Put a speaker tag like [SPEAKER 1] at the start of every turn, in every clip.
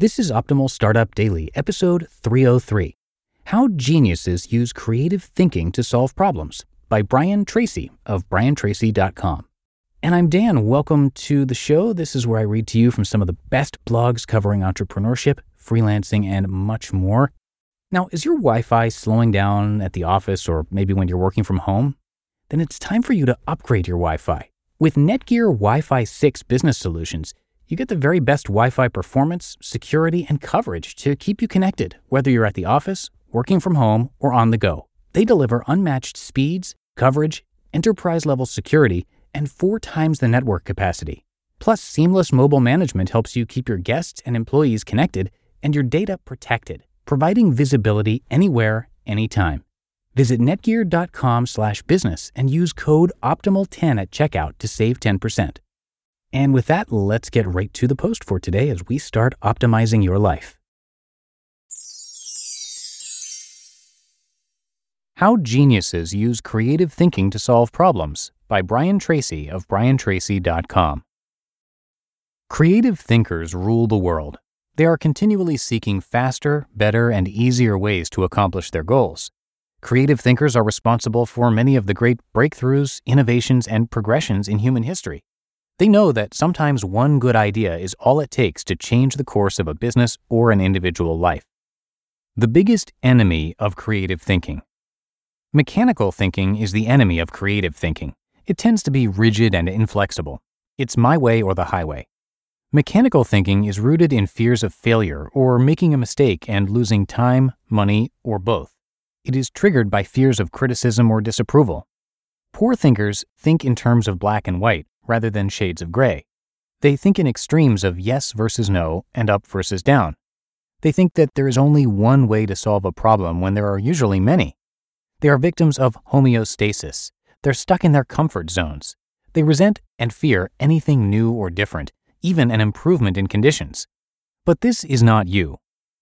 [SPEAKER 1] This is Optimal Startup Daily, episode 303 How Geniuses Use Creative Thinking to Solve Problems by Brian Tracy of briantracy.com. And I'm Dan. Welcome to the show. This is where I read to you from some of the best blogs covering entrepreneurship, freelancing, and much more. Now, is your Wi Fi slowing down at the office or maybe when you're working from home? Then it's time for you to upgrade your Wi Fi. With Netgear Wi Fi 6 business solutions, you get the very best Wi Fi performance, security, and coverage to keep you connected, whether you're at the office, working from home, or on the go. They deliver unmatched speeds, coverage, enterprise level security, and four times the network capacity. Plus, seamless mobile management helps you keep your guests and employees connected and your data protected, providing visibility anywhere, anytime. Visit netgear.com/business and use code OPTIMAL10 at checkout to save 10%. And with that, let's get right to the post for today as we start optimizing your life. How Geniuses Use Creative Thinking to Solve Problems by Brian Tracy of briantracy.com. Creative thinkers rule the world. They are continually seeking faster, better, and easier ways to accomplish their goals. Creative thinkers are responsible for many of the great breakthroughs, innovations, and progressions in human history. They know that sometimes one good idea is all it takes to change the course of a business or an individual life. The biggest enemy of creative thinking. Mechanical thinking is the enemy of creative thinking. It tends to be rigid and inflexible. It's my way or the highway. Mechanical thinking is rooted in fears of failure or making a mistake and losing time, money, or both. It is triggered by fears of criticism or disapproval. Poor thinkers think in terms of black and white rather than shades of gray. They think in extremes of yes versus no and up versus down. They think that there is only one way to solve a problem when there are usually many. They are victims of homeostasis. They're stuck in their comfort zones. They resent and fear anything new or different, even an improvement in conditions. But this is not you.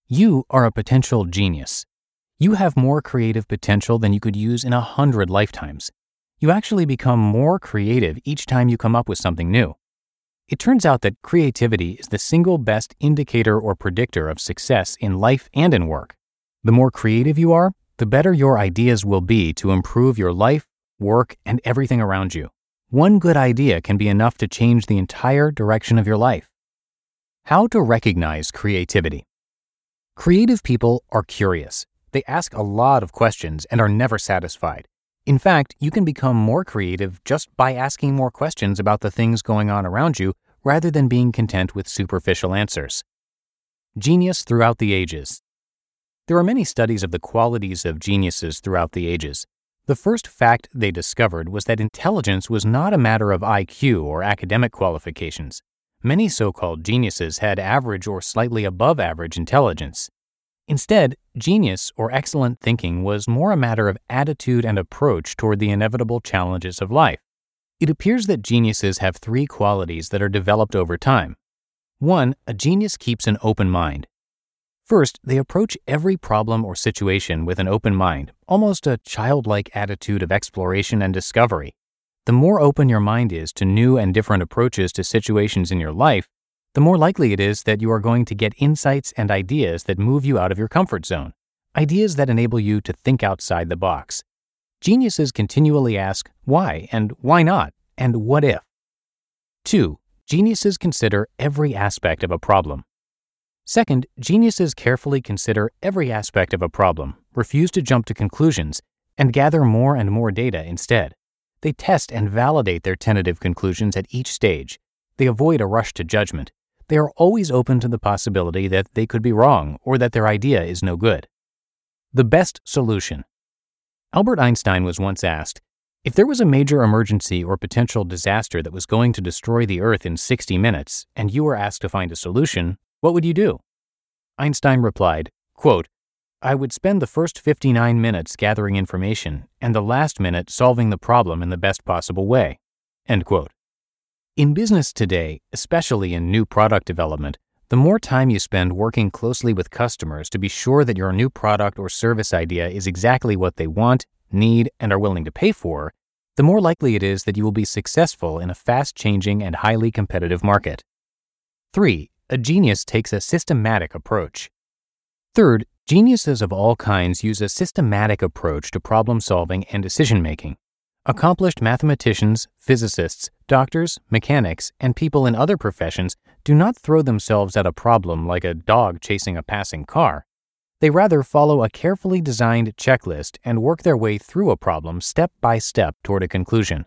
[SPEAKER 1] You are a potential genius. You have more creative potential than you could use in a hundred lifetimes you actually become more creative each time you come up with something new. It turns out that creativity is the single best indicator or predictor of success in life and in work. The more creative you are, the better your ideas will be to improve your life, work, and everything around you. One good idea can be enough to change the entire direction of your life. How to recognize creativity. Creative people are curious. They ask a lot of questions and are never satisfied. In fact, you can become more creative just by asking more questions about the things going on around you rather than being content with superficial answers. Genius throughout the ages. There are many studies of the qualities of geniuses throughout the ages. The first fact they discovered was that intelligence was not a matter of IQ or academic qualifications. Many so called geniuses had average or slightly above average intelligence. Instead, genius or excellent thinking was more a matter of attitude and approach toward the inevitable challenges of life. It appears that geniuses have three qualities that are developed over time. One, a genius keeps an open mind. First, they approach every problem or situation with an open mind, almost a childlike attitude of exploration and discovery. The more open your mind is to new and different approaches to situations in your life, the more likely it is that you are going to get insights and ideas that move you out of your comfort zone, ideas that enable you to think outside the box. Geniuses continually ask why and why not and what if. 2. Geniuses consider every aspect of a problem. Second, geniuses carefully consider every aspect of a problem, refuse to jump to conclusions, and gather more and more data instead. They test and validate their tentative conclusions at each stage. They avoid a rush to judgment they are always open to the possibility that they could be wrong or that their idea is no good. The best solution. Albert Einstein was once asked if there was a major emergency or potential disaster that was going to destroy the Earth in 60 minutes and you were asked to find a solution, what would you do? Einstein replied, quote, I would spend the first 59 minutes gathering information and the last minute solving the problem in the best possible way. End quote. In business today, especially in new product development, the more time you spend working closely with customers to be sure that your new product or service idea is exactly what they want, need, and are willing to pay for, the more likely it is that you will be successful in a fast changing and highly competitive market. 3. a genius takes a systematic approach. Third, geniuses of all kinds use a systematic approach to problem solving and decision making. Accomplished mathematicians, physicists, doctors, mechanics, and people in other professions do not throw themselves at a problem like a dog chasing a passing car. They rather follow a carefully designed checklist and work their way through a problem step by step toward a conclusion.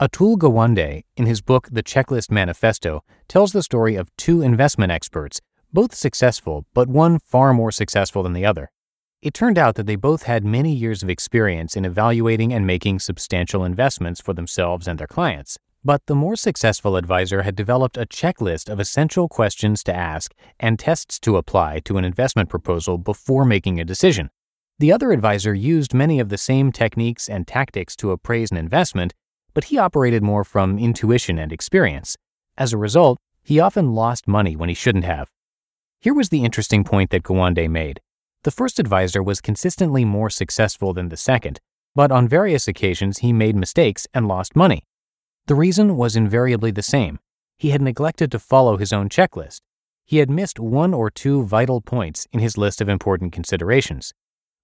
[SPEAKER 1] Atul Gawande, in his book The Checklist Manifesto, tells the story of two investment experts, both successful, but one far more successful than the other. It turned out that they both had many years of experience in evaluating and making substantial investments for themselves and their clients. But the more successful advisor had developed a checklist of essential questions to ask and tests to apply to an investment proposal before making a decision. The other advisor used many of the same techniques and tactics to appraise an investment, but he operated more from intuition and experience. As a result, he often lost money when he shouldn't have. Here was the interesting point that Gawande made. The first advisor was consistently more successful than the second, but on various occasions he made mistakes and lost money. The reason was invariably the same. He had neglected to follow his own checklist. He had missed one or two vital points in his list of important considerations.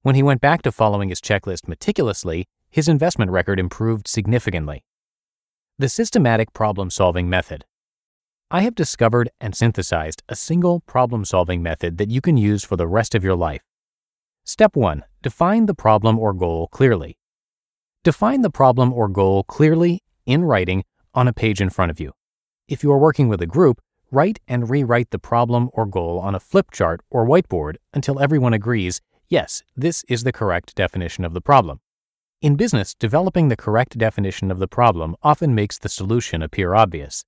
[SPEAKER 1] When he went back to following his checklist meticulously, his investment record improved significantly. The systematic problem solving method. I have discovered and synthesized a single problem solving method that you can use for the rest of your life. Step 1 Define the problem or goal clearly. Define the problem or goal clearly in writing on a page in front of you. If you are working with a group, write and rewrite the problem or goal on a flip chart or whiteboard until everyone agrees yes, this is the correct definition of the problem. In business, developing the correct definition of the problem often makes the solution appear obvious.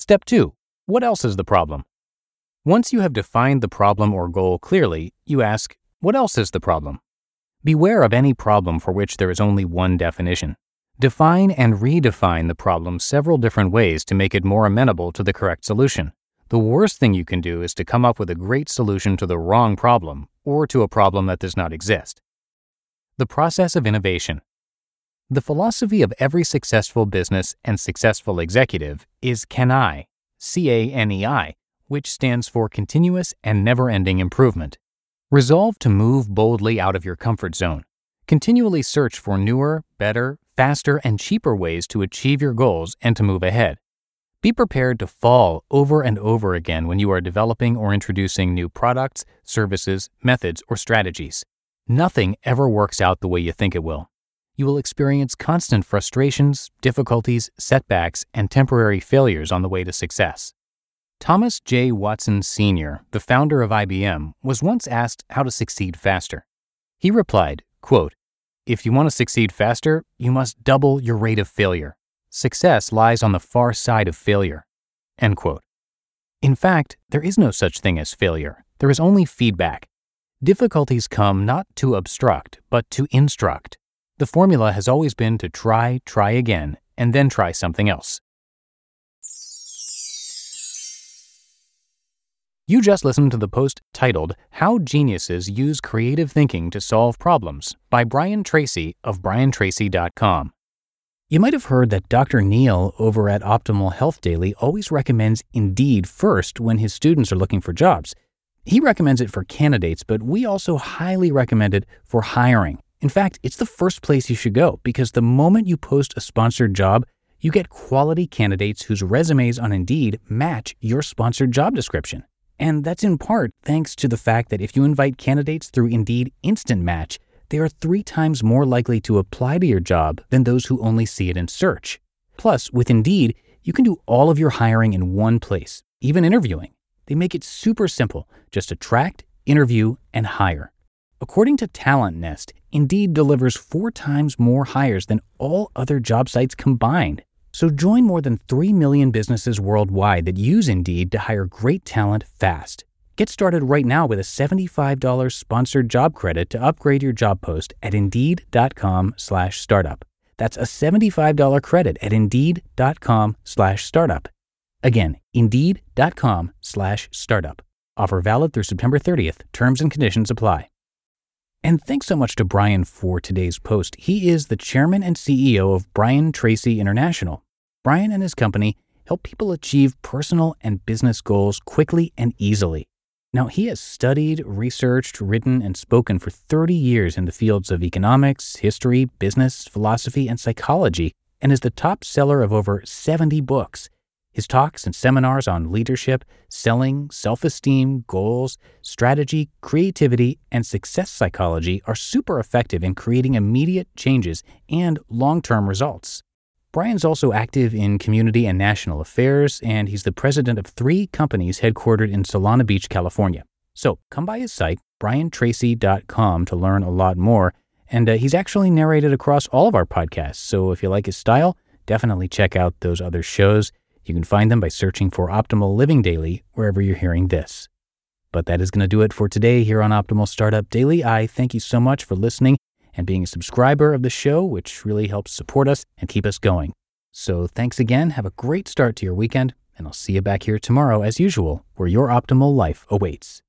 [SPEAKER 1] Step 2. What else is the problem? Once you have defined the problem or goal clearly, you ask, What else is the problem? Beware of any problem for which there is only one definition. Define and redefine the problem several different ways to make it more amenable to the correct solution. The worst thing you can do is to come up with a great solution to the wrong problem or to a problem that does not exist. The process of innovation. The philosophy of every successful business and successful executive is CANEI, C A N E I, which stands for continuous and never ending improvement. Resolve to move boldly out of your comfort zone. Continually search for newer, better, faster, and cheaper ways to achieve your goals and to move ahead. Be prepared to fall over and over again when you are developing or introducing new products, services, methods, or strategies. Nothing ever works out the way you think it will you will experience constant frustrations, difficulties, setbacks, and temporary failures on the way to success. Thomas J. Watson Sr., the founder of IBM, was once asked how to succeed faster. He replied, quote, If you want to succeed faster, you must double your rate of failure. Success lies on the far side of failure. End quote. In fact, there is no such thing as failure. There is only feedback. Difficulties come not to obstruct, but to instruct. The formula has always been to try, try again, and then try something else. You just listened to the post titled How Geniuses Use Creative Thinking to Solve Problems by Brian Tracy of briantracy.com. You might have heard that Dr. Neal over at Optimal Health Daily always recommends Indeed first when his students are looking for jobs. He recommends it for candidates, but we also highly recommend it for hiring. In fact, it's the first place you should go because the moment you post a sponsored job, you get quality candidates whose resumes on Indeed match your sponsored job description. And that's in part thanks to the fact that if you invite candidates through Indeed Instant Match, they are three times more likely to apply to your job than those who only see it in search. Plus, with Indeed, you can do all of your hiring in one place, even interviewing. They make it super simple just attract, interview, and hire. According to Talent Nest, Indeed delivers four times more hires than all other job sites combined. So join more than 3 million businesses worldwide that use Indeed to hire great talent fast. Get started right now with a $75 sponsored job credit to upgrade your job post at indeed.com/startup. That's a $75 credit at indeed.com/startup. Again, indeed.com/startup. Offer valid through September 30th. Terms and conditions apply. And thanks so much to Brian for today's post. He is the chairman and CEO of Brian Tracy International. Brian and his company help people achieve personal and business goals quickly and easily. Now, he has studied, researched, written, and spoken for 30 years in the fields of economics, history, business, philosophy, and psychology, and is the top seller of over 70 books. His talks and seminars on leadership, selling, self esteem, goals, strategy, creativity, and success psychology are super effective in creating immediate changes and long term results. Brian's also active in community and national affairs, and he's the president of three companies headquartered in Solana Beach, California. So come by his site, briantracy.com, to learn a lot more. And uh, he's actually narrated across all of our podcasts. So if you like his style, definitely check out those other shows. You can find them by searching for Optimal Living Daily wherever you're hearing this. But that is going to do it for today here on Optimal Startup Daily. I thank you so much for listening and being a subscriber of the show, which really helps support us and keep us going. So thanks again. Have a great start to your weekend, and I'll see you back here tomorrow as usual, where your optimal life awaits.